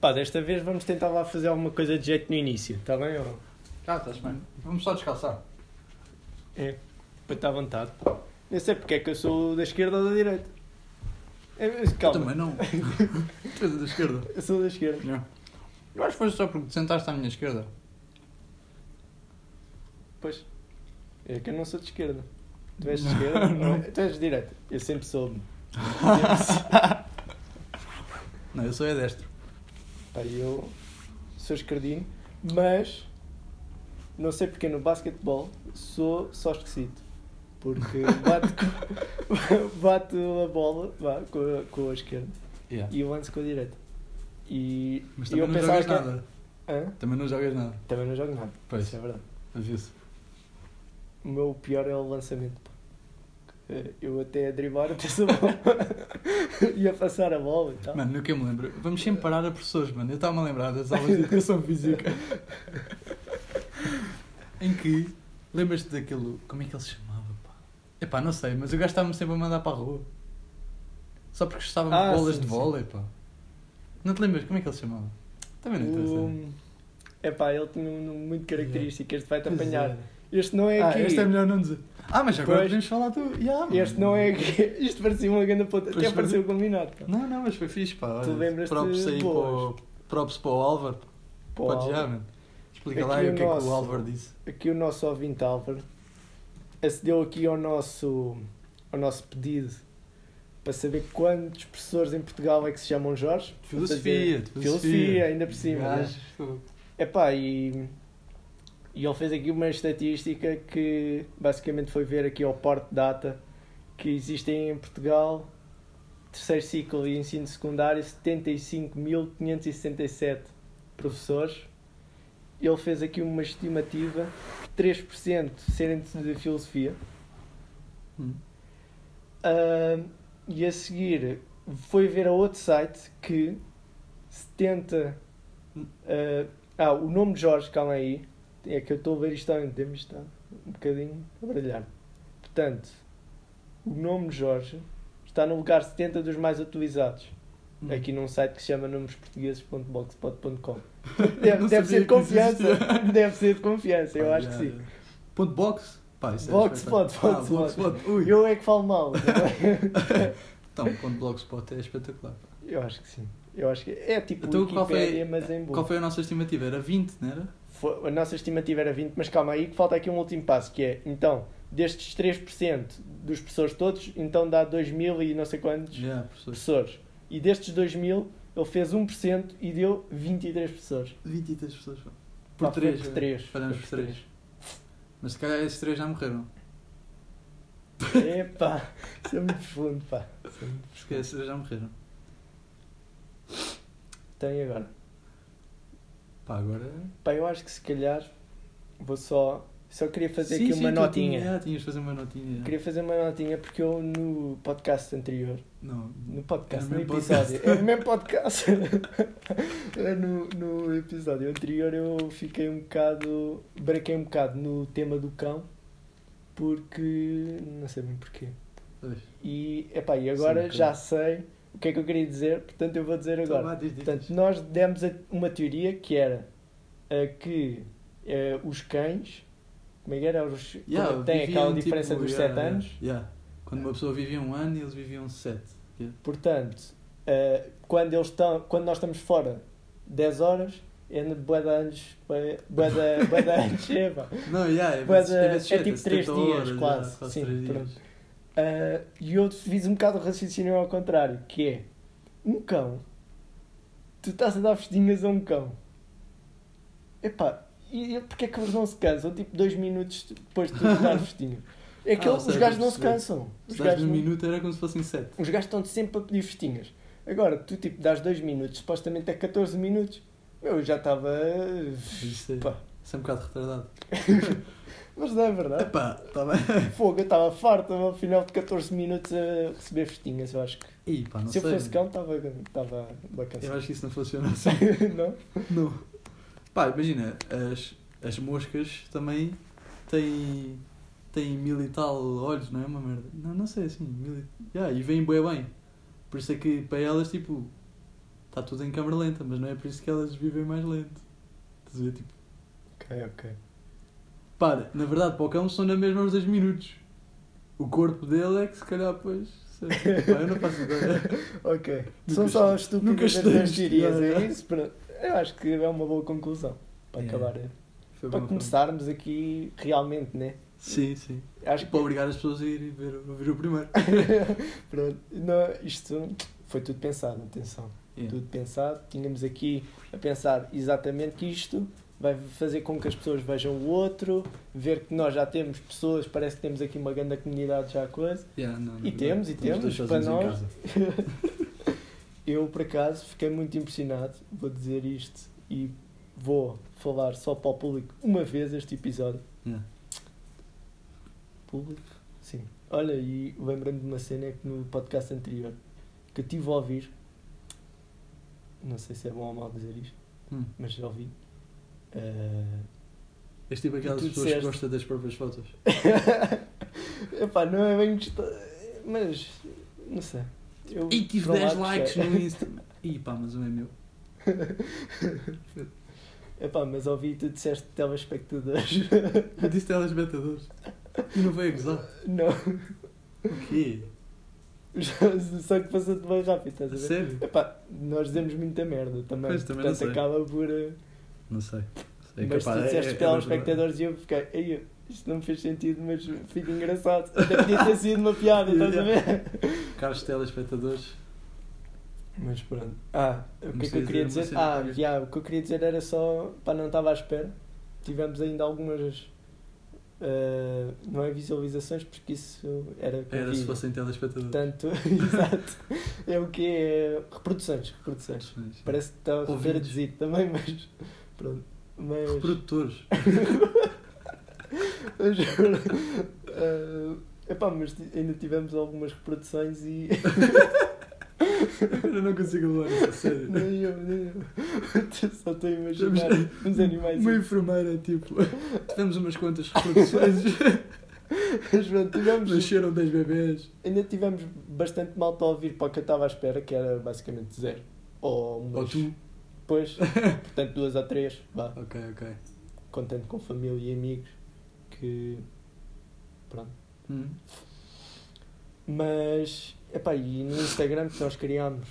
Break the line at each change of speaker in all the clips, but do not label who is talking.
Pá, desta vez vamos tentar lá fazer alguma coisa de jeito no início, está bem? Ou...
Ah, estás bem. Vamos só descalçar.
É, para estar à vontade. Eu sei porque é que eu sou da esquerda ou da direita. É,
Eu
calma,
também não. Tu és da esquerda.
eu sou da esquerda.
Yeah. Eu acho que foi só porque te sentaste à minha esquerda.
Pois, é que eu não sou de esquerda. Tu és de esquerda?
Não.
Tu és de direita. Eu sempre soube.
Não, eu sou é destro.
Pá, eu sou esquerdinho, mas não sei porque no basquetebol sou só esquisito. Porque bato, com- bato a bola vá, com, a, com a esquerda
Yeah.
e o lance com a direita. E,
Mas também
eu
não jogas
que.
nada.
Hã?
Também não jogas nada.
Também não jogo nada.
Pois.
Isso é verdade.
Avisa.
O meu pior é o lançamento. Pá. Eh, Eu até a driblar até bola e a passar a bola e tal.
Mano, eu me lembro, vamos sempre parar a professores, mano. Eu estava-me a lembrar das aulas de educação física. em que, lembras-te daquilo, como é que ele se chamava, pá? Epá, não sei, mas o gajo estava-me sempre a mandar para a rua. Só porque estava
Ah,
bolas
sim,
de vôlei, pá. Não te lembras como é que ele se chamava? Também não interessa.
O... Epá, ele tinha um nome muito característico. Este vai-te
Pois
apanhar.
é.
Este não é
Ah,
aqui.
este é melhor não dizer. Ah, mas agora
Pois.
podemos falar tu. Yeah.
Este não é aqui. Isto parecia uma grande ponta. Até pareceu combinado. pá.
Não, não, mas foi fixe, pá.
Tu lembras-te
Props aí
de
para
boas.
o, props para o Álvaro.
Pô,
Podes já, mano. Explica
Aqui
lá
o
que é que
nosso-
o Álvaro disse.
Aqui o nosso ouvinte Álvaro acedeu aqui ao nosso, ao nosso pedido para saber quantos professores em Portugal é que se chamam Jorge.
Filosofia,
fazer- filosofia, ainda por cima. né?
Gajo.
Epá, e, e ele fez aqui uma estatística que basicamente foi ver aqui ao Porte Data que existem em Portugal, terceiro ciclo e ensino secundário, 75.567 professores. Ele fez aqui uma estimativa de 3% serem de filosofia.
Hum.
Ah, e a seguir foi ver a outro site que 70. ah, ah, o nome de Jorge, calma aí. É que eu estou a ver isto há muito tempo, está um bocadinho a brilhar. Portanto, o nome Jorge está no lugar 70 dos mais atualizados.
Hum.
Aqui num site que se chama nomesportugueses.blogspot.com. Deve, deve ser de confiança. Deve ser de confiança, eu
Pá,
acho que sim.
Ponto box? Pá, isso é
Blogspot.
Ah,
blogspot. Eu é que falo mal.
Então, ponto blogspot é espetacular. pá.
eu acho que sim. Eu acho que é tipo
Então, qual foi-
mas em
Qual
bom.
foi a nossa estimativa? Era 20, não era?
Foi- A nossa estimativa era 20, mas calma aí que falta aqui um último passo, que é, então, destes 3% dos professores todos, então dá 2 mil e não sei quantos
Já, professor.
professores. E destes 2 mil, ele fez 1% e deu 23 professores.
23 pessoas. pá.
Pá,
Por
foi
3.
por três.
Falhamos
Foi
por
por
3. Mas se calhar esses 3 já morreram.
Epá, isso é muito fundo, pá. Isso é muito
Se calhar esses 3 já morreram.
Tem agora.
Pá, agora.
Pá, eu acho que se calhar vou só. Só queria fazer
Sim,
aqui
sim,
uma notinha.
Tinha, tinhas de fazer uma notinha.
Queria fazer uma notinha porque eu no podcast anterior,
Não.
no podcast, no episódio,
podcast.
é no mesmo podcast, no, no episódio anterior eu fiquei um bocado, brequei um bocado no tema do cão, porque, não sei bem porquê.
Pois.
E, epá, e agora
Sim,
já sei o que é que eu queria dizer, portanto eu vou dizer
Então,
agora.
vá, diz, diz,
Portanto, nós demos uma teoria que era a que eh, os cães, como é que era? Os,
Yeah,
como tem aquela diferença
tipo,
dos
yeah,
7
yeah,
anos,
yeah. Quando uma pessoa vivia um ano, eles viviam 7.
portanto, eh, quando, eles estão, quando nós estamos fora 10 horas, é bué de anos, bué de anos, é.
Não, yeah, é,
de-
é, vezes
é tipo três
70
dias,
horas,
quase.
quase
Sim,
dias.
Ah, e eu fiz um bocado de raciocínio ao contrário, que é um cão, tu estás a dar festinhas a um cão. Epá, e e porquê é que eles não se cansam? Tipo, dois minutos depois de tu dar festinha. É que
Ah,
eles- os gajos não se cansam. Os
Se
gajos,
um
não-
minuto era como se fossem 7.
os gajos estão sempre a pedir festinhas. Agora, tu tipo dás dois minutos, supostamente é 14 minutos. Eu já estava.
Isso é, um bocado retardado.
Mas não é verdade.
Epá, tá bem.
Fogo, eu estava farto ao final de 14 minutos a receber festinhas. Eu acho que
Ih, pá,
se eu
sei.
fosse cão, estava estava bacana.
Eu acho que isso não funciona assim.
não?
não. Pá, imagina, as, as moscas também têm, têm mil e tal olhos, não é uma merda? Não, não sei assim, mil e... Yeah, e vêm bem bem. Por isso é que para elas, tipo, está tudo em câmera lenta, mas não é por isso que elas vivem mais lento. Estás a ver? Tipo,
Ok, ok.
para, na verdade, para o cão são na mesma os 2 minutos. O corpo dele é que se calhar, pois. sei. Pá, eu não faço ideia.
Ok. São só estúpidas das teorias, é
yeah.
isso? Pronto. Eu acho que é uma boa conclusão para
É.
acabar.
Foi
Para começarmos aqui realmente, né?
Sim, sim.
Acho que
Para obrigar as pessoas a ir ver, a ver o primeiro.
Pronto, não, isto foi tudo pensado, atenção.
Yeah.
Tudo pensado. Tínhamos aqui a pensar exatamente que isto vai fazer com que as pessoas vejam o outro, ver que nós já temos pessoas, parece que temos aqui uma grande comunidade já coisa.
Yeah, não,
E
não,
temos, e
estamos
temos,
dois
para nós. Eu, por acaso, fiquei muito impressionado. Vou dizer isto e vou falar só para o público uma vez este episódio.
Yeah.
Público? Sim. Olha, e lembrando de uma cena que no podcast anterior que eu tive a ouvir, não sei se é bom ou mal dizer isto,
Hum.
mas já ouvi. Eh,
És tipo aquelas
tu
pessoas
disseste-
que gostam das próprias fotos.
Epá, não é bem mas não sei. Eu,
E tive
por um
10
lado,
likes no Insta. Ih pá, mas um é meu.
Epá, mas ouvi e tu disseste telespectadores.
Eu disse telespectadores. E não veio gozar.
não,
O quê?
só que passou-te bem rápido, estás a ver?
sério?
Epá, nós dizemos muita merda também.
Pois, também não
Portanto, acaba por.
Não sei. sei
mas
capaz-
tu disseste
é- é
telespectadores e eu fiquei, ei, isto não me fez sentido, mas fica engraçado. Até podia ter sido uma piada, estás a ver?
Caros telespectadores,
Mas pronto. Ah, o que é que eu queria
dizer
dizer? Ah, o que eu queria dizer era só. Pá, não estava à espera. Tivemos ainda algumas. eh, não é visualizações, porque isso era.
era se fossem telespectadores.
Portanto, exato. É o que é. Reproduções, reproduções. Parece que está a reduzir também, mas. Pronto. Mas.
Reprodutores.
mas eh, epá, mas ainda tivemos algumas reproduções e.
Eu não consigo levar isso a sério.
nem eu, nem eu. Só estou a imaginar uns animais.
Uma enfermeira, tipo. Tivemos umas quantas reproduções.
Mas pronto, tivemos,
Nasceram 10 bebês.
ainda tivemos bastante malta a ouvir para o que eu estava à espera, que era basicamente zero. Ou umas,
Ou tu.
Depois, portanto, duas a três, vá,
Ok, ok.
contente com família e amigos, que pronto.
Hum.
Mas, epá, e no Instagram que nós criámos,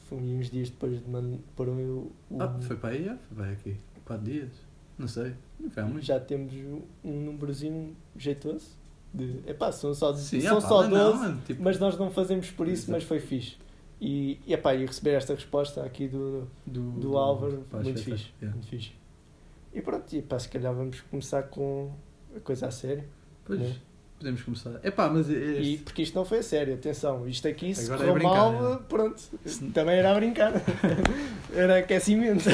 foi uns dias depois de man- pôr o, o
Ah, foi para aí? já? Foi para aqui. 4 dias? Não sei. Não foi há muito.
já temos um númerozinho jeitoso. De, epá, são só,
Sim,
são
ah,
só
mas
12,
não, tipo,
mas nós não fazemos por isso,
Exato.
mas foi fixe. E, e, epá, e receber esta resposta aqui do,
do,
do Álvaro,
pá,
muito fixe,
yeah.
muito fixe. E pronto, e pá, se calhar vamos começar com a coisa a sério.
Pois,
Né?
podemos começar. É pá, mas este...
E, porque isto não foi a sério, atenção, isto aqui se
Agora é
correu
brincar,
mal,
é.
pronto,
Se-
também era a brincar. era aquecimento.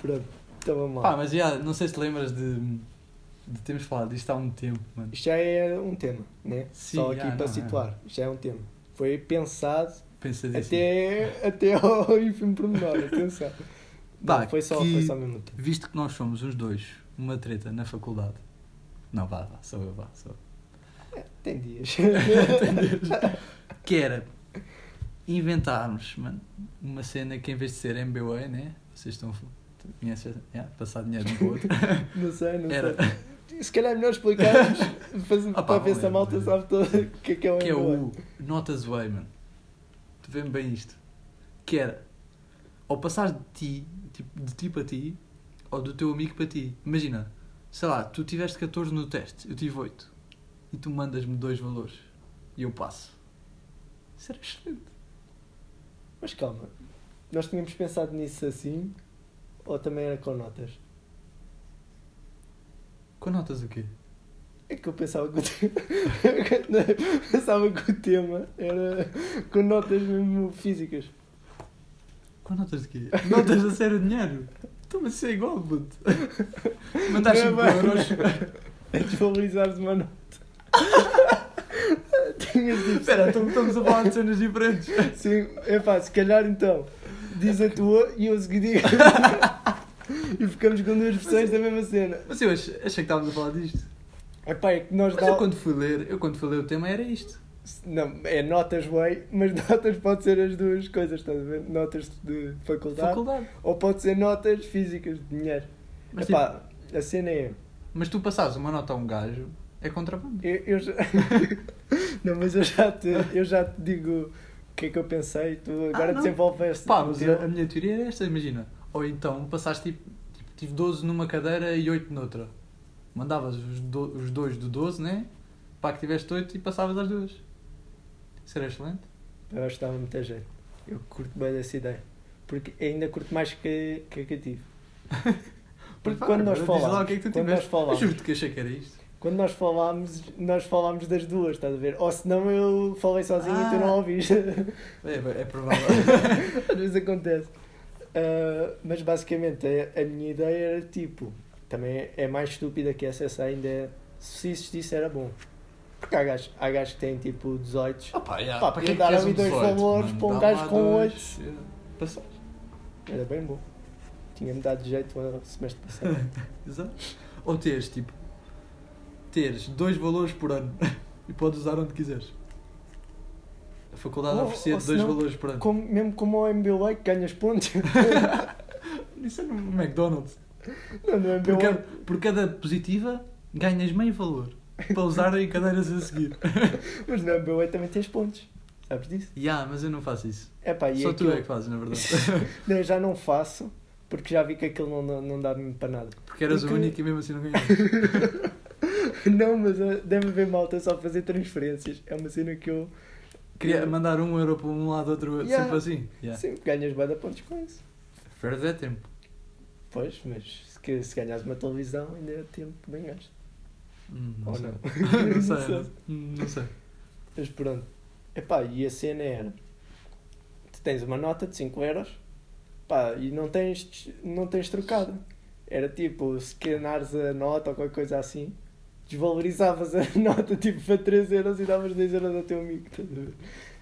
pronto, estava mal.
Pá, mas já, não sei se te lembras de, de termos falado disto há um tempo, mano.
Isto já é um tema, né?
Sim,
Só
já,
aqui para
não, é.
situar, isto já é um tema. Foi pensado até, até ao ínfimo pormenor, atenção.
Pá,
não, foi só,
que-
foi só mesmo tempo.
Visto que nós somos os dois uma treta na faculdade. Não, vá, vá, sou eu, vá, sou eu.
Tem dias.
Que era inventarmos, mano, uma cena que em vez de ser MBA, né? Vocês estão. Conhecem? Yeah, passar dinheiro um para o outro.
não sei, não
Era.
sei. Se calhar é melhor explicarmos
Ah,
para ver se a malta sabe todo o que é que é o
que é o Notas Way, mano. Tu vê-me bem isto. Que era ou passar de ti, tipo, de ti para ti, ou do teu amigo para ti. Imagina, sei lá, tu tiveste 14 no teste, eu tive 8. E tu mandas-me dois valores. E eu passo. Isso era excelente.
Mas calma, nós tínhamos pensado nisso assim ou também era com notas?
Com notas o quê?
É que eu pensava que o tema, pensava que o tema era com notas mesmo físicas.
Com notas de quê? Notas a sério dinheiro. Então, mas isso é igual, puto. Mandar
Não é
5
bem.
euros.
É desvalorizares uma nota. Tinhas dito.
Espera, então estamos a falar de cenas diferentes.
Sim, é pá, se calhar então diz a tua e eu digo. e ficamos com duas versões da mesma cena.
Mas eu achei, achei que estávamos a falar disto.
É pá, é que nós
Mas
dá...
eu quando fui ler, eu quando fui ler o tema era isto.
Não, é notas way, mas notas pode ser as duas coisas, estás a ver? Notas de faculdade,
Faculdade.
ou pode ser notas físicas de dinheiro.
Mas,
Epá, a cena é.
Mas tu passares uma nota a um gajo, é contrabando.
Eu, eu já... não, mas eu já, te, eu já te digo o que é que eu pensei, tu agora
Ah,
desenvolveste.
Pá, mas
teu-
a, minha teoria é esta, imagina. Ou então passaste tipo, tipo tive 12 numa cadeira e 8 noutra. Mandavas os, do, os dois do 12, né? Pá, que tiveste 8 e passavas às duas. Isso era excelente.
Eu acho que dava muita jeito. Eu curto bem dessa ideia. Porque ainda curto mais que, que a que eu tive. Porque quando nós falámos,
que é que tu
quando nós falámos,
Eu juro-te que achei que era isto.
quando nós falámos, nós falámos das duas, estás a ver? Ou senão eu falei sozinho e tu
Ah.
não ouviste.
É, é provável.
Às vezes acontece. Ah, mas basicamente a, a minha ideia era tipo, também é mais estúpida que essa, essa ainda é, se existisse era bom. Porque há gajos, há gajos que têm tipo 18,
Opa, yeah,
Pá,
para que
dar ali dois
18,
valores para um gajo com
dois, yeah. Passas.
era bem bom. Tinha-me dado jeito no semestre passado.
Exato. Ou teres, tipo, teres dois valores por ano e podes usar onde quiseres. Faculdade
Ou-
oferecia
ou
dois
senão,
valores por ano.
Como, mesmo como o MBA que ganhas pontos.
Isso é no McDonald's.
não, no
Por
MBA.
cada, por cada positiva ganhas meio valor para usar em cadeiras a seguir.
Mas no MBA também tens pontos. Sabes disso?
Ya, mas eu não faço isso.
Epá,
Só tu
aquilo-
é que fazes, na verdade.
Não, eu já não faço porque já vi que aquilo não, não, não dá mesmo para nada.
Porque eras
Porque-
o único e mesmo assim não ganhavas.
Não, mas ah, deve haver malta só fazer transferências. É uma cena que eu.
Queria mandar um euro para um lado, outro
Ya.
sempre assim. Ya.
Sempre ganhas bada pontos com isso.
Perdes é tempo.
Pois, mas se, se ganhas uma televisão ainda é tempo bem gasto.
Hum,
Ou
sei.
não?
não sei.
Não sei.
Não, sei.
Mas pronto. Epá, e a cena era. Tu tens uma nota de 5 euros pá, e não tens, não tens trocado. Era tipo, se scannares a nota ou qualquer coisa assim, desvalorizavas a nota tipo para 3 euros e davas 2 euros ao teu amigo. estás a ver?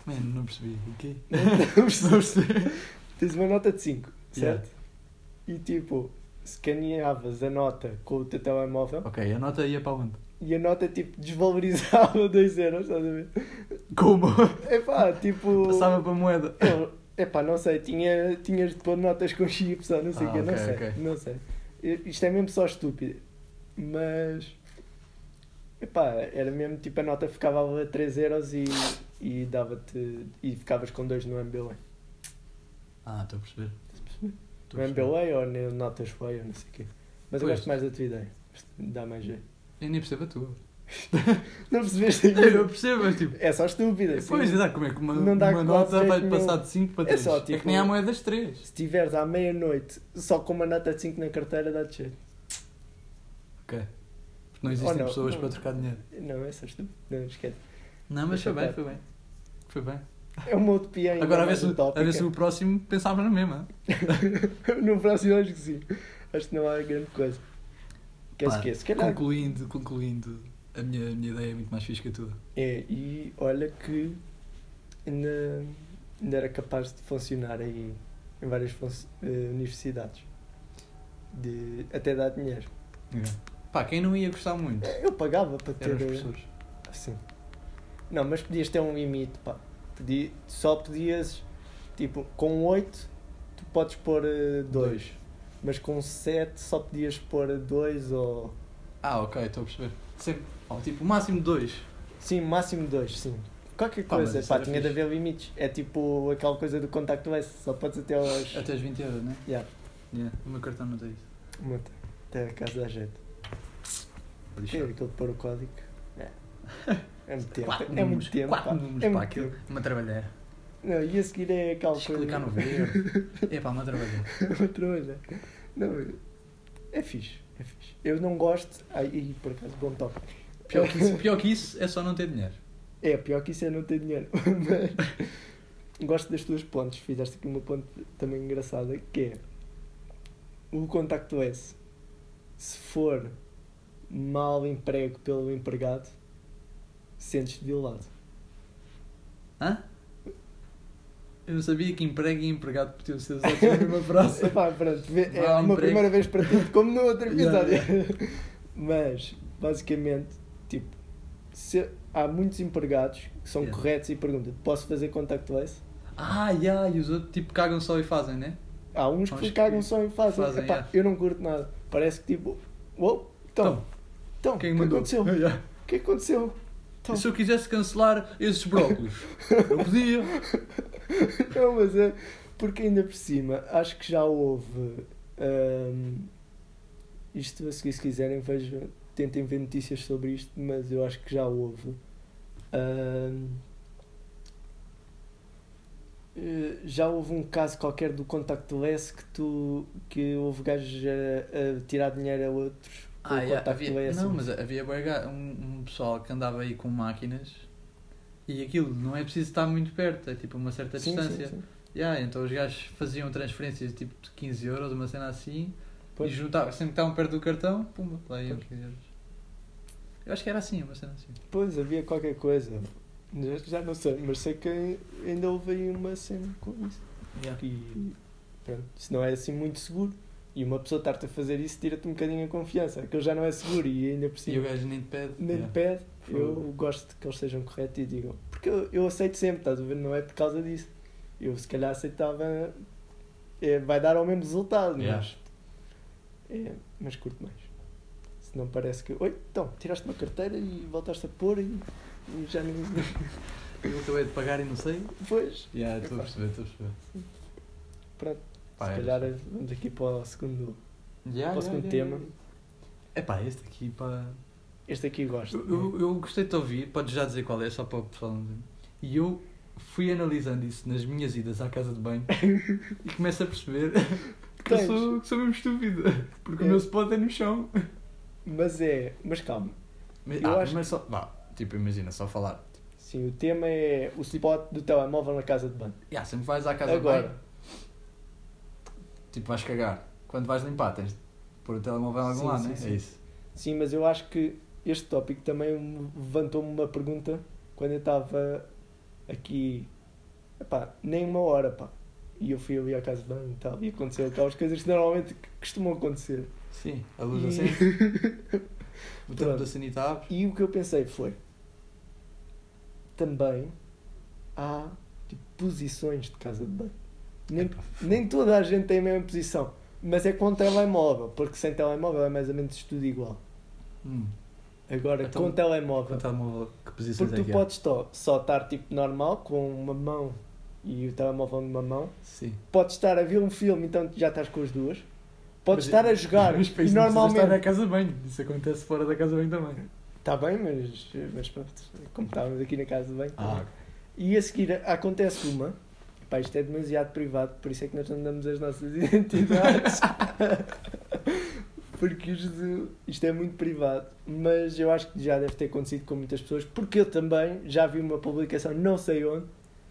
Mano, não percebi. O quê?
Não
Não percebi.
Tens uma nota de 5,
Yeah.
certo? E tipo, escaneavas a nota com o teu telemóvel
Ok, a nota ia para onde?
e a nota tipo desvalorizava 2 euros, estás a ver?
Como?
Epá, tipo.
Passava para a moeda.
Eu, epá, não sei, tinha, tinhas de pôr notas com chips ou não sei o
Ah,
quê, não
ok,
sei,
ok.
não sei. Isto é mesmo só estúpido. Mas, epá, era mesmo tipo a nota ficava a 3 euros e, e dava-te, e ficavas com dois no MBA.
Ah, estou a perceber. Estou
No
a perceber.
MBA ou no Notas Way ou não sei o quê. Mas eu
Pois.
gosto mais da tua ideia, dá mais jeito.
Eu nem percebo a tua.
Não percebeste
Eu percebo, mas tipo.
É só estúpida. sim.
Pois, exato, como é que uma,
Não dá
uma
quase
nota vai
jeito
passar
nenhum.
de 5 para
É
3?
só,
É,
tipo-
que nem há moedas 3.
Se estiveres à meia-noite só com uma nota de 5 na carteira, dá-te jeito.
Ok. Porque não existem
não,
pessoas
não.
para trocar dinheiro.
Não, é só estúpido. Não, esquece.
Não, mas foi bem, foi bem. Foi bem.
É uma utopia ainda
Agora a ver, se, a ver se o próximo pensava na mesma.
no próximo acho que sim. Acho que não há grande coisa. Queres
Pá,
que.
Concluindo, concluindo, a minha, a minha ideia é muito mais fixe que a tua.
É, e olha que ainda, ainda era capaz de funcionar aí em várias eh, universidades. De, até dar dinheiro.
Pá, quem não ia gostar muito
Eu pagava para ter.
eram os
eh,
professores.
Assim. Não, mas podias ter um limite, pá. Podia, só podias, tipo, com 8 tu podes pôr 2. Mas com 7 só podias pôr 2 ou.
Ah, ok, estou a perceber. Sempre, oh, tipo, máximo 2.
Sim, máximo 2, sim. Qualquer
Pá,
coisa, pá, tinha de
fixe.
haver limites. É tipo aquela coisa do contacto S, só podes até aos.
Até os 20 euros, né?
Yeah,
Yeah. O meu cartão não tem isso.
muito. Até a casa da gente. É
lixar.
aquele de pôr o código. É. É muito tempo.
Quatro
é muito tempo.
quatro
pá.
números
é
para
muito
aquilo.
tempo.
Uma trabalheira.
Não, e a seguir é aquela
eu clicar no verde. É pá, uma trabalheira.
Outra coisa. Não, é fixe, é fixe. Eu não gosto. Aí, por acaso, bom toque.
Pior que, isso, pior que isso é só não ter dinheiro.
É, pior que isso é não ter dinheiro. Mas gosto das tuas pontes. Fizeste aqui uma ponte também engraçada que é o contacto S. Se for mal emprego pelo empregado, sentes-te violado.
Hã? Eu não sabia que emprego e empregado podiam ser usados na mesma frase.
Epá, pronto, é
Mal
uma
emprego.
primeira vez para ti, como no outro
Yeah,
episódio. Mas, basicamente, tipo, se, há muitos empregados que são
Yeah.
corretos e perguntam: posso fazer contactless?
Ah, yeah, e os outros tipo cagam só e fazem, né?
Há uns que
que
cagam só e fazem.
fazem,
Epá. Eu não curto nada. Parece que tipo, uou, então, então, o que, aconteceu? O
Yeah.
que aconteceu? Então,
E se eu quisesse cancelar esses brócolos? eu podia.
Não, mas é porque ainda por cima acho que já houve. hum, isto a seguir, se quiserem, vejam, tentem ver notícias sobre isto, mas eu acho que já houve. hum, eh, já houve um caso qualquer do contactless que tu que houve gajos a, a tirar dinheiro a outros
Ah,
o
yeah, havia,
contactless.
não, mas havia um, um pessoal que andava aí com máquinas e aquilo não é preciso estar muito perto, é tipo uma certa
Sim, sim,
distância.
sim.
Yeah, então os gajos faziam transferências tipo de 15 euros, uma cena assim,
Pois.
e juntavam, sempre que estavam perto do cartão, pumba, lá iam
Pois.
15 euros. Eu acho que era assim, uma cena assim.
Pois, havia qualquer coisa. Já- não sei, mas sei que ainda houve aí uma cena com isso. E pronto, isso não é assim muito seguro. E uma pessoa estar-te a fazer isso tira-te um bocadinho a confiança. Aquilo já não é seguro e ainda por
E o
cima
gajo nem te pede.
nem
Yeah.
te pede. Eu gosto que eles sejam corretos e digam. Porque eu, eu aceito sempre, estás a ver? Não é por causa disso. Eu se calhar aceitava. é, vai dar ao mesmo resultado,
Yeah.
mas. É, mas curto mais. Se não parece que. Oi, então, tiraste uma carteira e voltaste a pôr e, e já não.
Eu acabei de pagar e não sei.
Pois,
Yeah, estou a perceber, estou a perceber.
pronto.
Pá,
se
é
calhar vamos aqui para o segundo.
Yeah,
para o segundo tema.
É pá, este aqui, pá.
Este aqui gosto.
Eu, eu, eu gostei de te ouvir, podes já dizer qual é, só para o pessoal não dizer. E eu fui analisando isso nas minhas idas à casa de banho e começo a perceber que eu sou, que sou mesmo estúpido. Porque
É.
o meu spot é no chão.
Mas é. Mas calma.
Mas,
Eu
ah,
acho
mas só. Vá, tipo, imagina, só falar.
Sim, o tema é o spot do telemóvel na casa de banho.
Yeah, sempre vais à casa de
Agora,
banho, tipo, vais cagar. Quando vais limpar, tens de pôr o telemóvel em algum
Sim,
lado,
sim,
né?
sim.
É isso.
sim, mas eu acho que este tópico também me levantou-me uma pergunta quando eu estava aqui. Epá, nem uma hora, pá. E eu fui ali à casa de banho e tal. E aconteceu aquelas coisas que normalmente costumam acontecer.
Sim, a luz
E-
acende, o
Pronto.
da sanita abre.
E o que eu pensei foi: também há tipo, posições de casa de banho. Nem, nem toda a gente tem a mesma posição, mas é com telemóvel, porque sem telemóvel é mais ou menos tudo igual.
Hum.
Agora,
Então,
com telemóvel,
Com o telemóvel, que posições
porque
é
tu
que
podes só, só estar tipo normal, com uma mão e o telemóvel numa mão?
Sim.
podes estar a ver um filme, então já estás com as duas, podes
Mas-
estar a jogar
Mas para
e
isso precisas estar na
normalmente.
casa banho. Isso acontece fora da casa banho também.
Está bem, mas, mas pronto, como estávamos aqui na casa banho.
Ah,
E a seguir acontece uma. Pá, isto é demasiado privado, por isso é que nós não damos as nossas identidades. porque isto, isto é muito privado. Mas eu acho que já deve ter acontecido com muitas pessoas, porque eu também já vi uma publicação, não sei onde,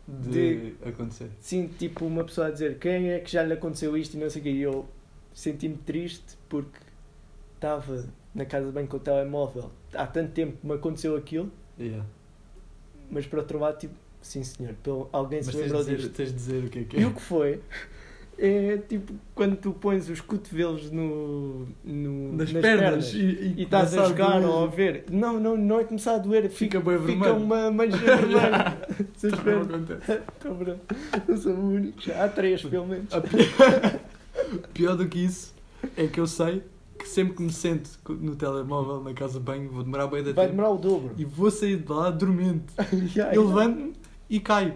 de, acontecer.
sim, tipo uma pessoa a dizer quem é que já lhe aconteceu isto e não sei o quê. E eu senti-me triste porque estava na casa de banho com o telemóvel há tanto tempo que me aconteceu aquilo,
Yeah.
mas por outro lado, tipo, sim senhor, pelo, alguém
Mas
se lembrou
dizer,
disto.
tens de dizer o que é que é.
E o que foi? É tipo quando tu pões os cotovelos no, no,
Nas, pernas,
e,
e,
e estás a jogar
doer.
ou a ver. Não, não, não é começar a doer, fica,
Fica bem
fica
vermelho.
uma mancha vermelha. Pernas.
acontece.
Cabrão, não sou o único, já há três pelo menos.
A pi- Pior do que isso é que eu sei que sempre que me sento no telemóvel na casa de banho vou demorar bem da
Vai
tempo
demorar o dobro.
e vou sair de lá dormente.
Já,
Eu levanto-me e caio.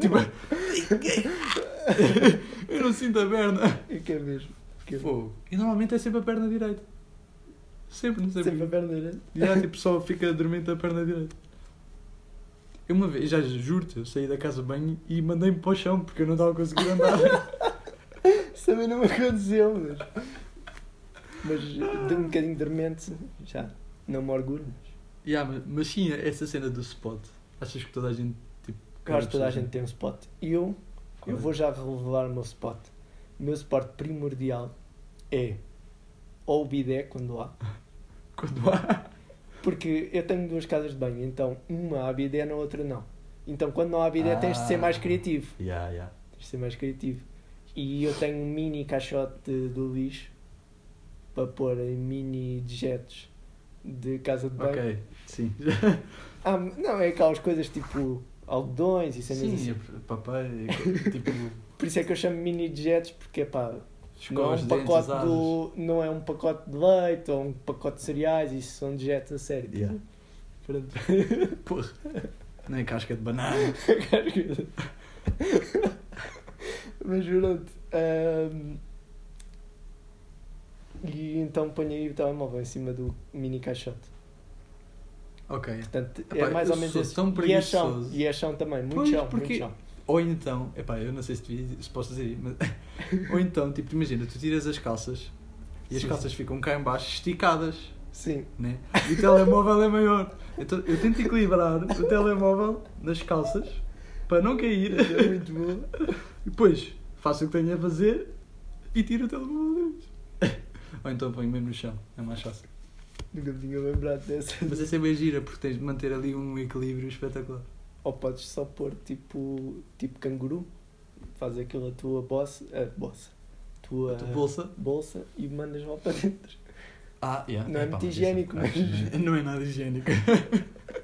Tipo, eu não sinto a perna.
É que é mesmo. Que é
Fogo. E normalmente é sempre a perna direita. Sempre, não sei
Sempre a perna direita.
E há, tipo, só fica dormente a perna direita. Eu uma vez, já juro-te, eu saí da casa de banho e mandei-me para o chão porque eu não estava a conseguir andar.
Isso também não me aconteceu, mas. Mas de um bocadinho dormente, já. Não me orgulho. Mas...
yeah, mas, mas sim, essa cena do spot. Achas que toda a gente,
que toda a gente tem um spot. E eu, eu
é?
vou já revelar o meu spot. O meu spot primordial é ou o bidé, quando há.
Quando há...
Porque eu tenho duas casas de banho, então uma há bidé, na outra não. Então quando não há bidé tens de ser mais
Ah.
criativo.
Yeah, yeah.
Tens de ser mais criativo. E eu tenho um mini caixote do lixo para pôr em mini dejetos de casa de banho.
Ok, sim.
Ah, não, é aquelas coisas tipo algodões e cenas
Sim,
assim.
é papel, tipo,
Por isso é que eu chamo mini jets, porque pá, não é um
dentes
pacote
usadas.
do. não é um pacote de leite ou um pacote de cereais, isso são jets a sério.
Yeah.
Pronto.
Porra. Nem casca de banana.
Mas pronto. ahm, e então ponho aí o telemóvel em cima do mini caixote.
Ok.
Portanto,
Epá,
é mais ou menos
tão
e é chão. E é chão também. Muito
Pois,
chão.
porque-
Muito chão.
Ou então, epá, eu não sei se, devia- se posso dizer, mas. Ou então, tipo, imagina, tu tiras as calças e as
Sim.
calças ficam cá em baixo esticadas,
Sim.
né? E o telemóvel é maior. Então eu tento equilibrar o telemóvel nas calças para não cair.
É muito bom.
E depois faço o que tenho a fazer e tiro o telemóvel. Ou então ponho mesmo no chão, é mais fácil.
Nunca me tinha lembrado dessa.
Mas essa é bem gira porque tens de manter ali um equilíbrio espetacular.
Ou podes só pôr tipo, tipo canguru. Faz aquilo a tua bossa. A bossa. Tua,
A tua bolsa.
bolsa e mandas lá para dentro.
Ah, yeah.
Não é
Epá,
muito higiênico, mas-
Não é nada higiênico.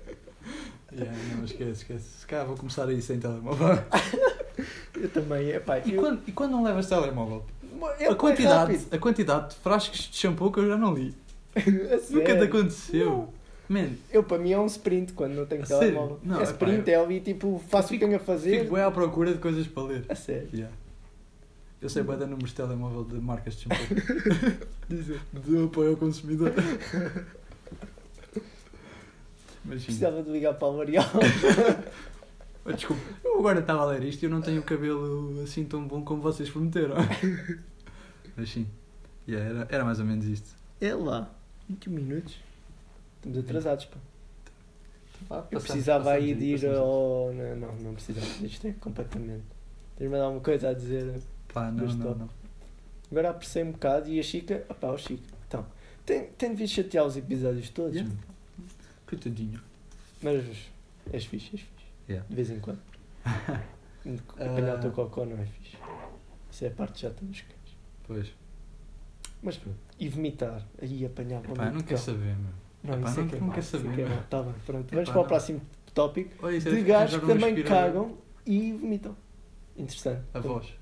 yeah, não, esquece, esquece. Se calhar vou começar a ir sem telemóvel.
Eu também. Epá,
E
eu,
quando, e quando não levas telemóvel?
é
a, quantidade,
rápido.
a quantidade de frascos de shampoo que eu já não li. Nunca te aconteceu. Man,
Eu, para mim, é um sprint quando não tenho
A sério?
telemóvel.
Não,
é sprint, é ali tipo, faço o que
fico-
tenho a fazer.
fico bem à procura de coisas para ler.
A sério.
Yeah. Eu sei bem dar números de telemóvel de marcas de shampoo. De apoio ao consumidor. Sim.
Precisava de ligar para o L'Oreal.
Oh, Desculpa, eu agora estava a ler isto e eu não tenho o cabelo assim tão bom como vocês prometeram. Mas sim, Yeah, era, era mais ou menos isto.
É lá. 21 minutos. Estamos atrasados, pá.
Pá,
Eu
passamos-
precisava aí de ir
passamos
ao. Não, não, não precisava. Isto é completamente. Tens-me a dar uma coisa a dizer.
Pá, não, não, não.
Agora apressei um bocado e a Chica. Opá, o Chica. Então, tem, tem devido chatear os episódios todos,
Yeah. Coitadinho.
mas és fixe, és fixe.
Yeah.
De vez em quando. Apanhar o teu cocó não é fixe. Isso é a parte chata dos cães.
Pois.
Mas pronto. E vomitar. Aí apanhar
Epá, eu não quero saber, meu.
Não,
Epá,
isso é
não-
que é
não quero
é
saber,
que é
meu.
Tá bem, pronto. Vamos para o
não.
próximo tópico.
Olha, é
De gajos que também
aspirador.
cagam e vomitam. Interessante.
A voz.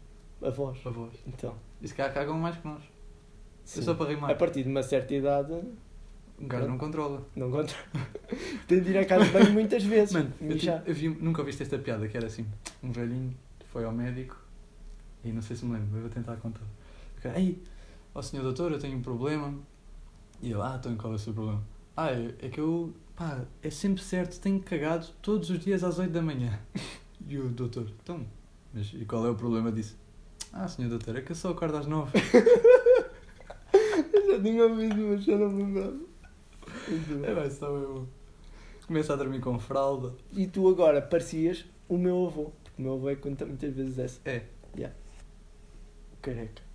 A voz.
A voz.
Então.
E se calhar cagam mais que nós.
sim.
É só para rimar.
A partir de uma certa idade,
Um gajo não controla.
não conta. Tem de ir à casa de banho muitas vezes.
Mano, eu, tive- eu vi, nunca ouviste esta piada que era assim: um velhinho foi ao médico e não sei se me lembro, eu vou tentar contar. O Ei, ó senhor doutor, eu tenho um problema. E eu, ah, então qual é o seu problema? Ah, é, é que eu, pá, é sempre certo, tenho cagado todos os dias às 8 da manhã. E o doutor, então, mas e qual é o problema disso? Ah, senhor doutor, é que eu só acordo às 9.
Eu já tinha ouvido, mas já não me lembrava.
É, vai, está bem bom. Começa a dormir com fralda.
E tu agora parecias o meu avô. Porque o meu avô é que conta muitas vezes essa.
É,
Careca.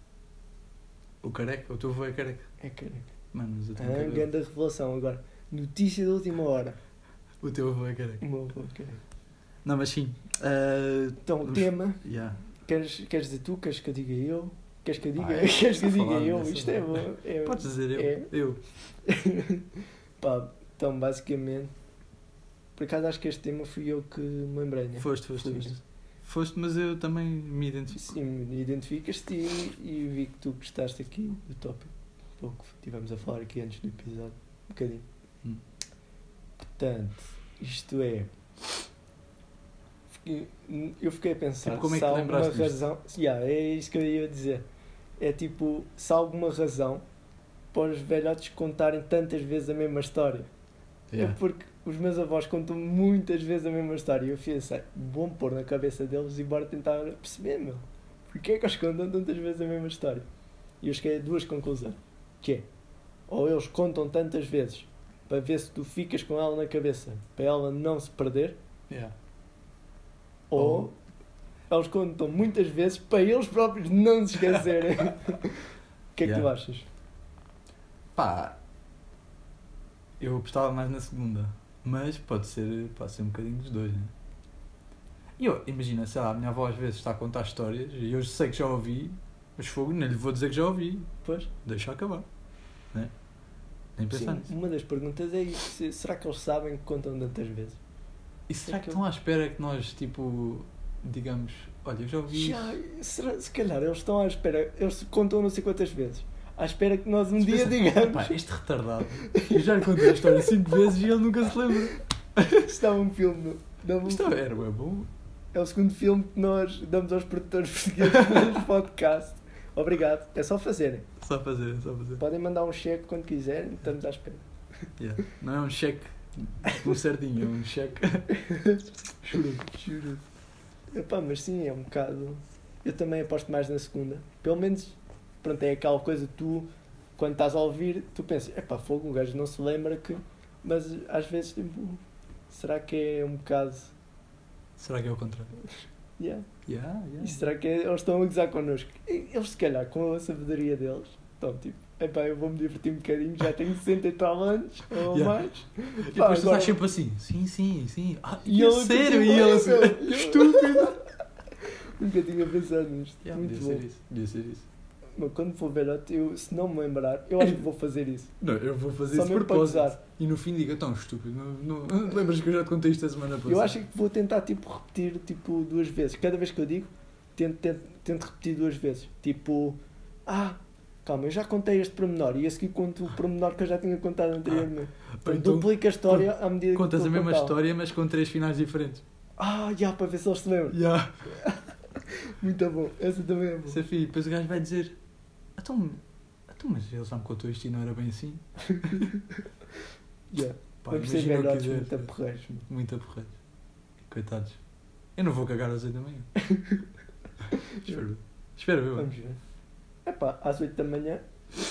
O careca, o teu avô é careca.
É careca.
Mano, mas eu tenho
Ah, grande revelação agora. Notícia da última hora.
O teu avô é careca.
O meu avô é careca.
Não, mas sim. eh,
Então, o tema.
yeah.
Queres, queres dizer tu? Queres que eu diga eu? Queres que eu diga?
Ah, é?
Queres que eu
Está
diga eu? Isto é bom. É...
Podes dizer eu.
É.
Eu.
Pá, então basicamente. Por acaso acho que este tema fui eu que me lembrei, né?
Foste, foste, foste. Foste, mas eu também me identifico.
Sim, identificas-te e, e vi que tu gostaste aqui do tópico. Pouco estivemos a falar aqui antes do episódio. Um bocadinho.
Hum.
Portanto, isto é. Eu fiquei a pensar
Tipo, como é
se
que
há
te
alguma razão. Yeah, é isso que eu ia dizer. É tipo, se há alguma razão para os velhotes contarem tantas vezes a mesma história.
Yeah.
É porque os meus avós contam muitas vezes a mesma história e eu pensei, bom pôr na cabeça deles e bora tentar perceber, meu. Porquê é que eles contam tantas vezes a mesma história? E eu cheguei a duas conclusões. Que é, ou eles contam tantas vezes para ver se tu ficas com ela na cabeça, para ela não se perder,
Yeah.
ou eles contam muitas vezes para eles próprios não se esquecerem. O que é que tu achas?
Pá. Eu apostava mais na segunda. Mas pode ser, pode ser um bocadinho dos dois, né? E eu, imagina, sei lá, a minha avó às vezes está a contar histórias e eu sei que já ouvi, mas fogo, não lhe vou dizer que já ouvi.
Pois?
Deixa acabar. Né? Nem pensar
Sim,
nisso.
uma das perguntas é se- Será que eles sabem que contam tantas vezes?
E será
É
que
que eu-
estão à espera que nós, tipo, digamos, olha, eu já ouvi
Já, será, se calhar eles estão à espera, eles contam não sei quantas vezes. À espera que nós um
Se
dia
pensa,
digamos.
Pá, este retardado. Eu já lhe contei a história cinco vezes e ele nunca se lembra.
Está um filme. dá-me
Isto
filme.
era, é bom.
É o segundo filme que nós damos aos produtores portugueses neste podcast. Obrigado. É só fazerem.
Só fazer, só fazer.
Podem mandar um cheque quando quiserem, estamos à espera.
Yeah. Não é um cheque um certinho, é um cheque. Juro.
Juro. Epá, mas sim, é um bocado. Eu também aposto mais na segunda. Pelo menos, pronto, é aquela coisa tu, quando estás a ouvir, tu pensas, epá, fogo, o gajo não se lembra que. Mas às vezes, tipo, será que é um bocado.
Será que é o contrário?
Yeah.
Yeah, yeah.
E será que é- eles estão a gozar connosco? Eles, se calhar, com a sabedoria deles, estão tipo, epá, eu vou-me divertir um bocadinho, já tenho 60 e tal anos, ou
Yeah.
mais.
E
Pá,
depois tu
agora-
estás sempre assim, sim, sim, sim. Ah,
E
e a
ele
sério? E ele assim, estúpido.
Nunca tinha pensado nisto.
Yeah,
Muito
devia
bom.
ser isso, devia ser isso.
Mas quando for ver eu, se não me lembrar, eu acho que vou fazer isso.
Não, eu vou fazer
Só
isso
para
propósito. E no fim diga, tão estúpido, não, não, lembras que eu já te contei isto a semana passada?
Eu acho que vou tentar tipo, repetir tipo, duas vezes. Cada vez que eu digo, tento, tento, tento repetir duas vezes. Tipo, ah, calma, eu já contei este pormenor e a seguir conto o pormenor que eu já tinha contado anteriormente.
Ou
Então,
então
duplica a história à medida
contas
que
a
estou
mesma história, mas com três finais diferentes.
Ah, já, para ver se eles se lembram.
Yeah.
Muito bom. Essa também é boa.
Isso é. Depois o gajo vai dizer, então, então, mas ele já me contou isto e não era bem assim.
Yeah.
Pá,
Vamos ser velhotes
quiser.
muito aporreiros.
Muito aporreiros. Coitados. Eu não vou cagar às 8 da manhã. Espero. Espero eu.
Vamos ver. Epá, às 8 da manhã,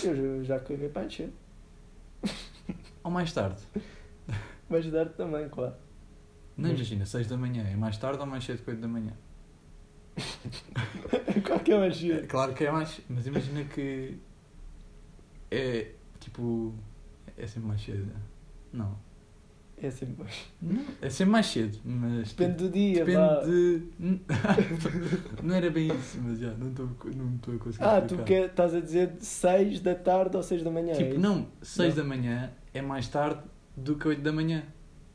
eu já, já caguei para encher.
Ou mais tarde.
Vais dar também, claro.
Não imagina, 6 da manhã. É mais tarde ou mais cedo que 8 da manhã?
Qual que é mais
É, claro que é mais. Mas imagina que. É tipo. É sempre mais cedo. Não.
É sempre.
Não, é sempre mais cedo. Mas.
Depende do dia,
Depende
vá.
de. não era bem isso, mas já, não estou não estou a conseguir.
Ah, tu
explicar.
que, estás a dizer 6 da tarde ou 6 da manhã? é
Tipo,
isso?
não, 6
Não.
da manhã é mais tarde do que 8 da manhã.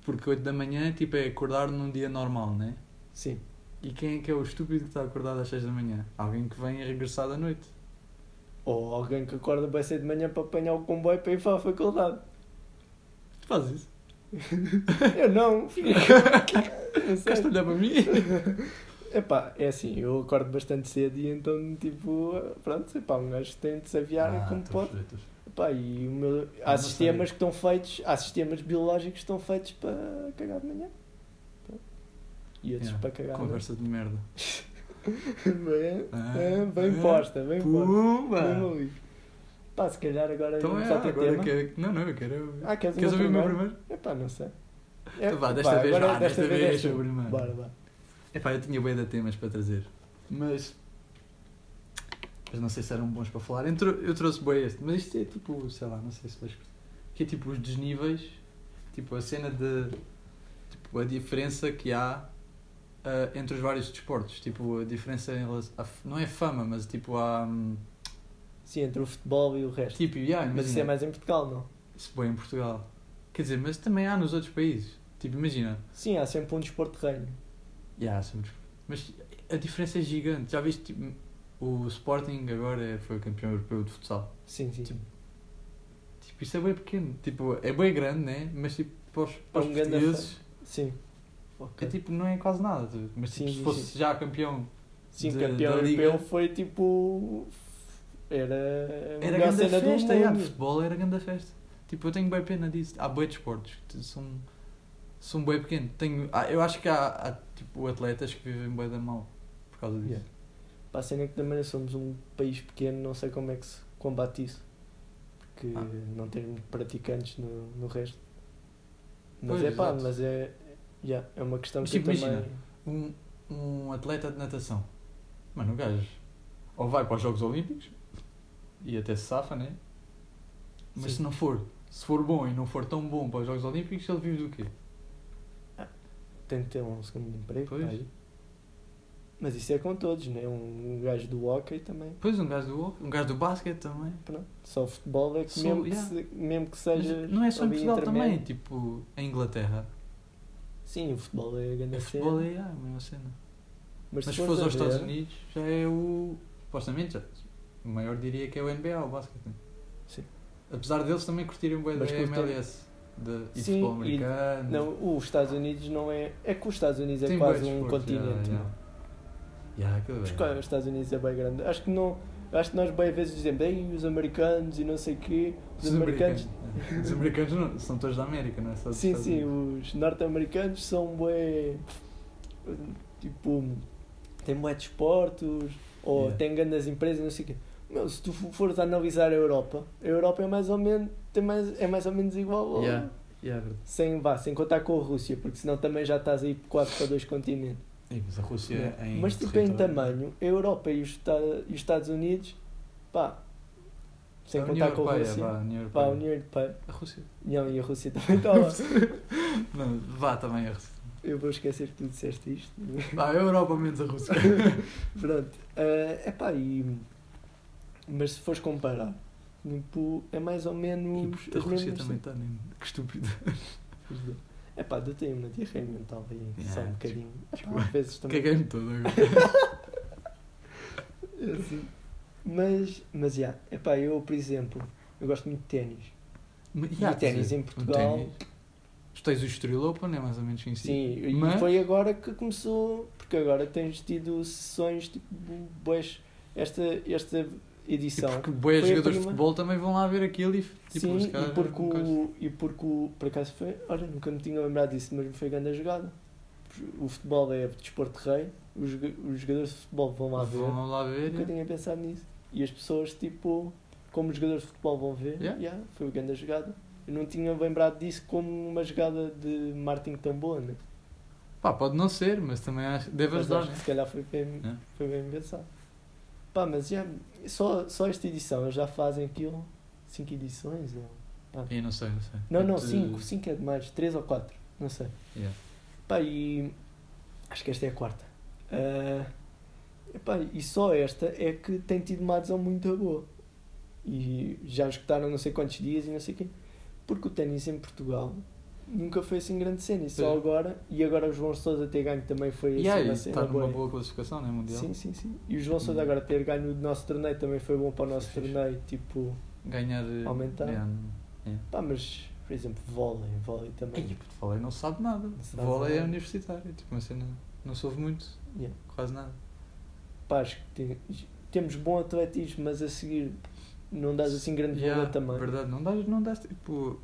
Porque 8 da manhã tipo, é acordar num dia normal, né?
Sim.
E quem é que é o estúpido que está acordado às 6 da manhã? Alguém que vem a regressar da noite.
Ou alguém que acorda bem cedo de manhã para apanhar o comboio para ir para a faculdade.
Tu fazes isso?
Eu não.
A olhar para mim?
Epá, é assim, eu acordo bastante cedo e então, tipo, pronto, epá, um gajo tem de se aviar
Ah,
como pode. Epá, e o meu, há sistemas que estão feitos, há sistemas biológicos que estão feitos para cagar de manhã. E outros
Yeah,
para cagar.
Conversa de merda.
bem,
Ah,
é, bem
ah,
posta, bem posta. Bem
Pumba!
maluco. Pá, se calhar agora
Então é,
teu
agora
tema.
quero... Não, não, eu quero...
Ah, queres,
Queres ouvir o meu
primeiro? Epá, não sei.
Então vá, desta vez
agora
vá, desta vez
és
é o primeiro.
Bora, bora.
Epá, eu tinha bem de temas para trazer. Mas... Mas não sei se eram bons para falar. Eu Eu trouxe bem este. Mas isto é tipo, sei lá, não sei se vais... Que é tipo os desníveis. Tipo a cena de... Tipo a diferença que há ah, entre os vários desportos. Tipo a diferença em relação... a não é fama, mas tipo há... hum,
Sim, entre o futebol e o resto.
Tipo, yeah,
Mas isso
imagina,
é mais em Portugal, não?
se põe em Portugal. Quer dizer, mas também há nos outros países. Tipo, imagina.
Sim, há sempre um desporto de reino.
Yeah, somos- Mas a diferença é gigante. Já viste, tipo, o Sporting agora é- foi campeão europeu de futsal.
Sim, sim.
Tipo, Tipo, isso é bem pequeno. Tipo, é bem grande, né? Mas tipo, para os, para os
um
portugueses,
Sim.
É
Ok.
tipo, não é quase nada. tipo, Mas tipo,
Sim,
se
sim,
fosse
sim.
já campeão,
Sim,
de-
campeão
da
europeu
Liga.
foi tipo. Era.
era grande
cena do
festa. de
mundo.
futebol era grande festa. Tipo, eu tenho bem pena disso. Há bem desportos que são, são bem pequenos. Tenho, eu acho que há, há, tipo, atletas que vivem bem da mal por causa disso.
Yeah. Para a cena é que também somos um país pequeno, não sei como é que se combate isso. Porque
Ah.
não temos praticantes no, no resto. Mas
Pois,
é pá,
exato.
mas é. Yeah, é uma questão
Mas
que
tipo,
eu também.
imagina. um, um atleta de natação. Mano, o gajo ou vai para os Jogos Olímpicos e até se safa, né? Mas
Sim.
se não for, se for bom e não for tão bom para os Jogos Olímpicos, ele vive do quê?
Tem que ter um segundo emprego. Mas isso é com todos, né? Um gajo do hockey também.
Pois, um gajo do hockey, um gajo do basquete também.
Pronto. Só o futebol é que,
Só-
mesmo, que
yeah.
se- mesmo que
Mas
seja.
não é só em Portugal também, tipo, em Inglaterra.
Sim, o futebol é a grande
O
cena.
futebol é ah, a mesma cena.
Mas,
Mas
se
se
fores
fores
a
aos Estados
ver-
Unidos, já é o. Supostamente, já, o maior diria que é o NBA, o basquete.
Sim.
Apesar deles também curtirem bem da MLS de, e
Sim,
futebol
e-
americano.
Não, os Estados Unidos não é. É que os Estados Unidos é
Tem
quase um
desporto,
continente.
Yeah, é
Porque
bem.
os Estados Unidos é bem grande. Acho que não. Acho que nós bem vezes dizemos, Ei, os americanos e não sei o quê. Os,
Os
americanos.
americanos, os americanos não, são todos da América, não é? Só
Sim, sim,
Unidos.
os norte-americanos são bué. Tipo. têm bué de esportos, ou
Yeah.
têm grandes empresas, não sei o quê. Meu, se tu fores analisar a Europa, a Europa é mais ou menos, tem mais, é mais ou menos igual. ao-
Yeah. Yeah, é.
Sem, vá, sem contar com a Rússia, porque senão também já estás aí quase para dois continentes.
Mas a Rússia é em.
Mas tipo em
território-
tamanho, a Europa e os, e os Estados Unidos, pá, sem
A
contar com a
Europeia,
Rússia,
vá, a União
pá, a
Europeia.
União Europeia,
A Rússia.
não, e a Rússia também está lá.
Não, vá também a Rússia.
Eu vou esquecer que tu disseste isto.
Vá, a Europa menos a Rússia.
Pronto, é pá, e. Mas se fores comparar, tipo, é mais ou
E
menos.
porque a
as
Rússia
mesmas-
também está. nem- Que estúpido.
É pá, eu tenho uma diarreia mental aí, só um
Yeah,
bocadinho.
desculpa.
Às vezes também.
Caguei-me todo agora.
É assim. Mas, mas, já, é pá, eu, por exemplo, eu gosto muito de ténis.
Mas,
E ténis em
um
Portugal-
ténis- Tu tens o Estoril Open, é mais ou menos conhecido.
Sim, e
Mas-
foi agora que começou, porque agora tens tido sessões tipo, boas, esta, esta
E
edição.
porque boas
a
jogadores de
prima-
futebol também vão lá ver aquilo e tipo,
Sim, e porque, o, e porque o, por acaso foi, olha, nunca me tinha lembrado disso, mas foi grande a jogada. O futebol é desporto de rei, os, os jogadores de futebol vão lá ver.
Vão lá ver.
Nunca tinha pensado nisso. E as pessoas, tipo, como os jogadores de futebol vão ver,
Yeah.
yeah, foi grande jogada. Eu não tinha lembrado disso como uma jogada de marketing tão boa, né?
Pá, pode não ser, mas também acho, deve
Mas
ajudar,
acho
né?
que se calhar foi bem,
É.
foi bem pensado. Pá, mas já, só, só esta edição, eles já fazem aquilo, 5 edições? Ou...
Eu não sei, não sei.
Não, não,
De-
5, 5 é demais, 3 ou 4, não sei.
Yeah.
Pá, e acho que esta é a quarta. Epá, e só esta é que tem tido uma adesão muito boa. E já escutaram não sei quantos dias e não sei o quê. Porque o ténis em Portugal nunca foi assim grande cena. E só
É.
agora, e agora o João Sousa ter ganho também foi assim
Yeah,
uma cena
está numa
boa.
boa classificação, né? Mundial.
Sim, sim, sim. E o João Sousa
Hum.
agora ter ganho o nosso torneio também foi bom para o nosso torneio. Tipo,
Ganhar. eh,
Aumentar.
yeah,
pá, mas por exemplo, vôlei, vôlei também.
Ei, puto, vôlei não sabe nada.
sabe
Vôlei é
nada.
universitário, tipo uma cena. Não soube muito,
Yeah.
quase nada.
Pá, acho que tem- temos bom atletismo, mas a seguir não dás assim grande
Yeah,
valor também.
Verdade, não dás, não dás tipo.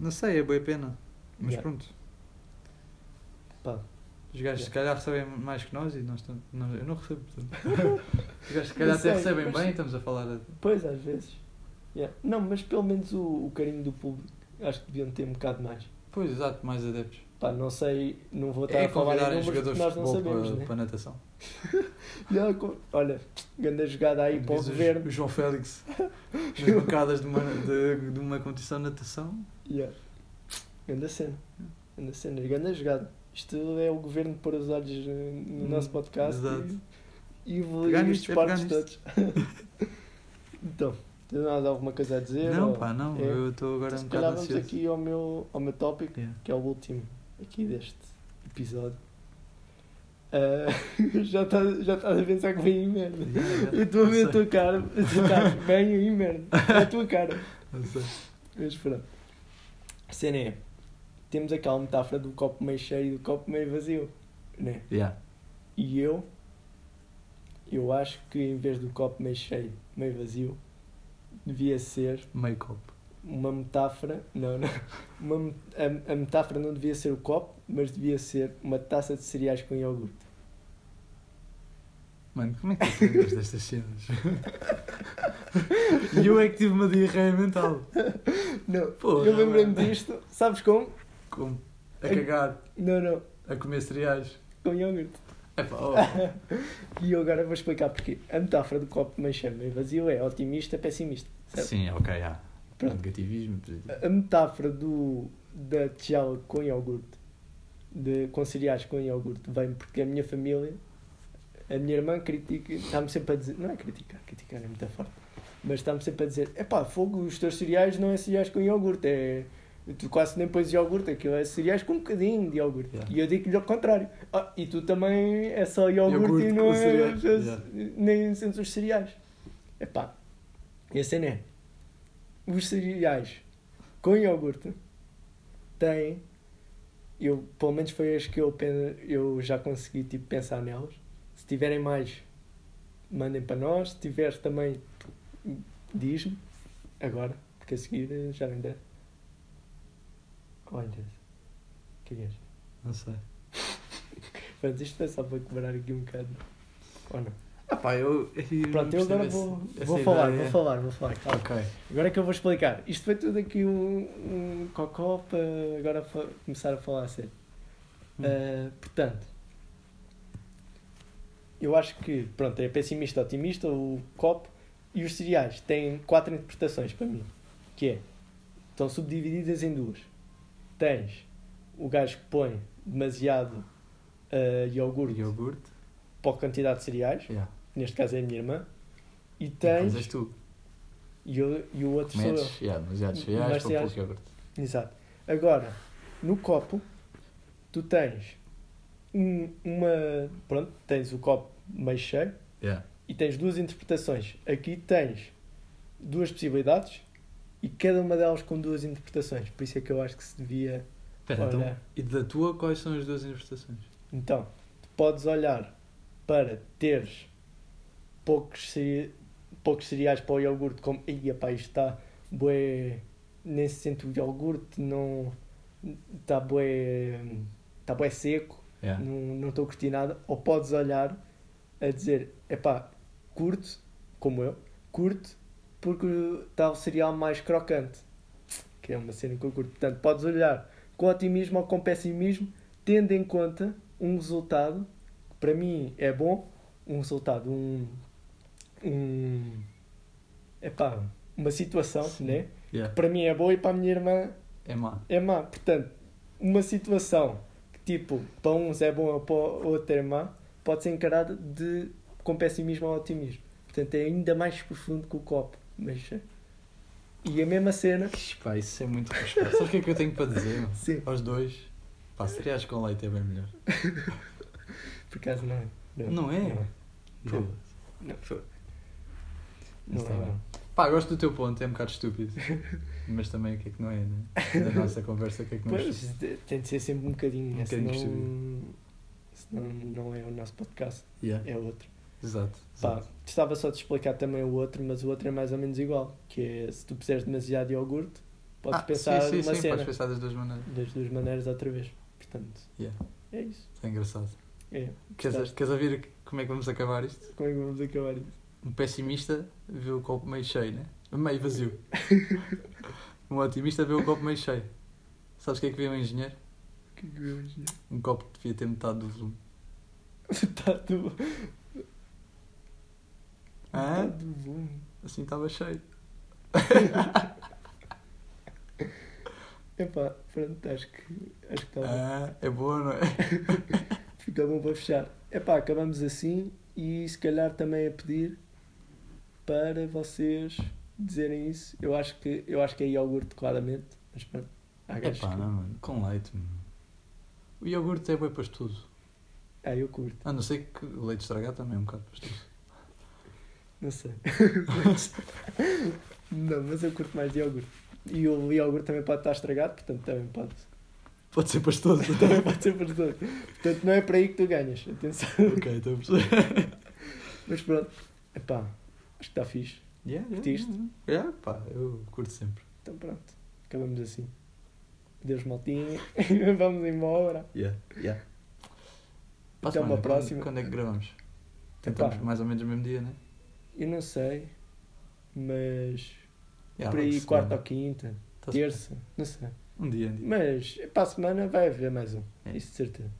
Não sei, é boa pena. Mas
Yeah.
pronto.
Pá,
Os gajos
Yeah.
se calhar recebem mais que nós e nós estamos. Não, eu não recebo. portanto. Os gajos se calhar até recebem
mas-
bem e estamos a falar. a-
pois às vezes. Yeah. Não, mas pelo menos o, o carinho do público acho que deviam ter um bocado mais.
Pois, exato, mais adeptos.
Pá, não sei, não vou estar
É
a falar em números
jogadores de
nós não
futebol
sabemos,
para,
né?
para natação.
Não, com- olha, grande jogada aí para o
Diz o-
governo.
O João Félix nas bancadas de uma, de, de uma competição de natação.
Yeah. Grande cena. Grande cena, grande jogada. Isto é o governo pôr os olhos no
Hum,
nosso podcast
exato.
e, evoluir
nisto, é pegar
todos. então, tens mais alguma coisa a dizer?
Não,
ou-
pá, não.
é?
Eu estou agora
Então,
um
se calhar
bocado
vamos
ansioso.
aqui ao meu, ao meu tópico,
Yeah.
que é o último aqui deste episódio. Ah, já estás já estás a pensar que vem aí merda.
Yeah.
Eu estou a ver a tua cara, a tua cara, vem aí merda. É a tua cara.
não sei.
Mas pronto. A cena é: temos aquela metáfora do copo meio cheio e do copo meio vazio, né?
Yeah.
E eu, eu acho que em vez do copo meio cheio, meio vazio, devia ser
Meio copo.
uma metáfora. Não, não. Uma, a, a metáfora não devia ser o copo, mas devia ser uma taça de cereais com iogurte.
Mano, como é que tu lembras destas cenas? E eu é que tive uma diarreia mental.
Não,
Porra,
eu lembrei-me disto, sabes como?
Como? A cagar,
Não, não,
a comer cereais.
com iogurte.
Epá, oh.
E eu agora vou explicar porquê. A metáfora do copo meio cheio, meio vazio é otimista, pessimista. Certo?
Sim, ok, já.
Pronto.
Negativismo.
A metáfora do, da tigela com iogurte, de, com cereais com iogurte, vem porque a minha família, a minha irmã critica, está-me sempre a dizer, não é criticar, criticar é muito forte, mas está-me sempre a dizer, epá, fogo, os teus cereais não é cereais com iogurte, é... Tu quase nem pões iogurte, aquilo é cereais com um bocadinho de iogurte.
Yeah.
E eu digo-lhe ao contrário. Ah, e tu também é só iogurte,
Iogurte
e não é
cereais. Yeah.
nem sentes os cereais. Epá, e a cena é, os cereais com iogurte têm, eu, pelo menos foi as que eu, eu já consegui tipo, pensar nelas. Se tiverem mais, mandem para nós. Se tiveres também, diz-me agora, porque a seguir já der. Olha, querias.
Não sei.
Pronto, isto foi só para quebrar aqui um bocado. Ou não?
Ah pá, eu.
Pronto, eu agora vou, vou falar, vou falar, vou falar. Calma.
Ok.
Agora é que eu vou explicar. Isto foi tudo aqui um, um cocó para agora começar a falar a sério.
Hum.
Uh, portanto, eu acho que, pronto, é pessimista, otimista, o copo e os cereais têm quatro interpretações para mim. Que é, estão subdivididas em duas. Tens o gajo que põe demasiado uh, iogurte
Iogurte.
para a quantidade de cereais,
Yeah.
neste caso é a minha irmã, e tens,
és tu.
e, eu, e o outro sou eu.
Metes, yeah, cereais para
cereais.
pouco iogurte.
Exato. Agora, no copo, tu tens um- uma. Pronto, tens o copo meio cheio
Yeah.
e tens duas interpretações. Aqui tens duas possibilidades e cada uma delas com duas interpretações. Por isso é que eu acho que se devia.
Espera, então,
olhar.
e da tua, quais são as duas interpretações?
Então, tu podes olhar para teres poucos, poucos cereais para o iogurte, como, ia pá, isto está bué, nem se sente o iogurte, não está bué, está bué seco,
Yeah.
não não estou a curtir nada, ou podes olhar a dizer, epá, curto, como eu, curto, porque está o cereal mais crocante, que é uma cena que eu curto. Portanto, podes olhar com otimismo ou com pessimismo, tendo em conta um resultado que para mim é bom, um resultado, um, um epá, uma situação,
Sim.
né?
Yeah.
que para mim é boa e para a minha irmã
É má.
é má. Portanto, uma situação que tipo, para uns é bom ou para o outro é má, pode ser encarada de, com pessimismo ou otimismo. Portanto, é ainda mais profundo que o copo. Mas, e a mesma cena,
Pá, isso é muito respeito. Sabes o que é que eu tenho para dizer?
sim,
Aos dois. Pá, cereais com leite é bem melhor.
por acaso não é.
Não é?
Não,
Pô.
não,
Pô.
não
Está
é, não.
Pá, gosto do teu ponto, é um bocado estúpido. Mas também o que é que não é, né? Da nossa conversa, o que é que não é
Pois,
estúpido?
tem de ser sempre um bocadinho,
Um
né?
bocadinho
senão, senão não é o nosso podcast,
Yeah.
é outro.
Exato.
Pá,
exato.
estava só de explicar também o outro, mas o outro é mais ou menos igual. Que é se tu puseres demasiado iogurte, podes
Ah,
pensar
sim, sim,
uma
sim,
cena
podes pensar das duas maneiras.
das duas maneiras outra vez. Portanto,
Yeah.
é isso.
É engraçado.
É.
Queres, queres ouvir como é que vamos acabar isto?
Como é que vamos acabar isso?
Um pessimista vê o copo meio cheio, né? Meio vazio. um otimista vê o copo meio cheio. Sabes o que é que vê um engenheiro?
O que é que eu imagino?
Um copo que devia ter metade do volume.
Está do. Volume.
Assim estava cheio.
Epá, pronto, acho que acho que bom.
Ah, é boa, não é?
Fica bom para fechar. Epá, acabamos assim e se calhar também a pedir para vocês dizerem isso. Eu acho que, eu acho que é iogurte, claramente. Mas pronto. Há
Epá,
que-
não, mano. Com leite, mano. O iogurte é bom para tudo.
Ah, eu curto.
A não ser que o leite estragado também é um bocado pastoso.
Não sei. não, mas eu curto mais de iogurte. E o iogurte também pode estar estragado, portanto também pode,
Pode ser pastoso.
também pode ser para todos. Portanto, não é para aí que tu ganhas. Atenção.
ok, estou a perceber.
Mas pronto. Epá, acho que está fixe.
Yeah, yeah,
Curtiste?
yeah. Yeah, pá, eu curto sempre.
Então pronto. Acabamos assim. Deus maltinha. Vamos embora.
Yeah, yeah.
Até uma
semana,
próxima.
Quando, quando é que gravamos? Tentamos
Epá.
mais ou menos no mesmo dia, né?
Eu não sei. Mas.
Yeah,
por aí, quarta ou quinta.
Tá-se
Terça. Não sei.
Um dia, um dia.
Mas para a semana vai haver mais um.
É.
Isso de certeza.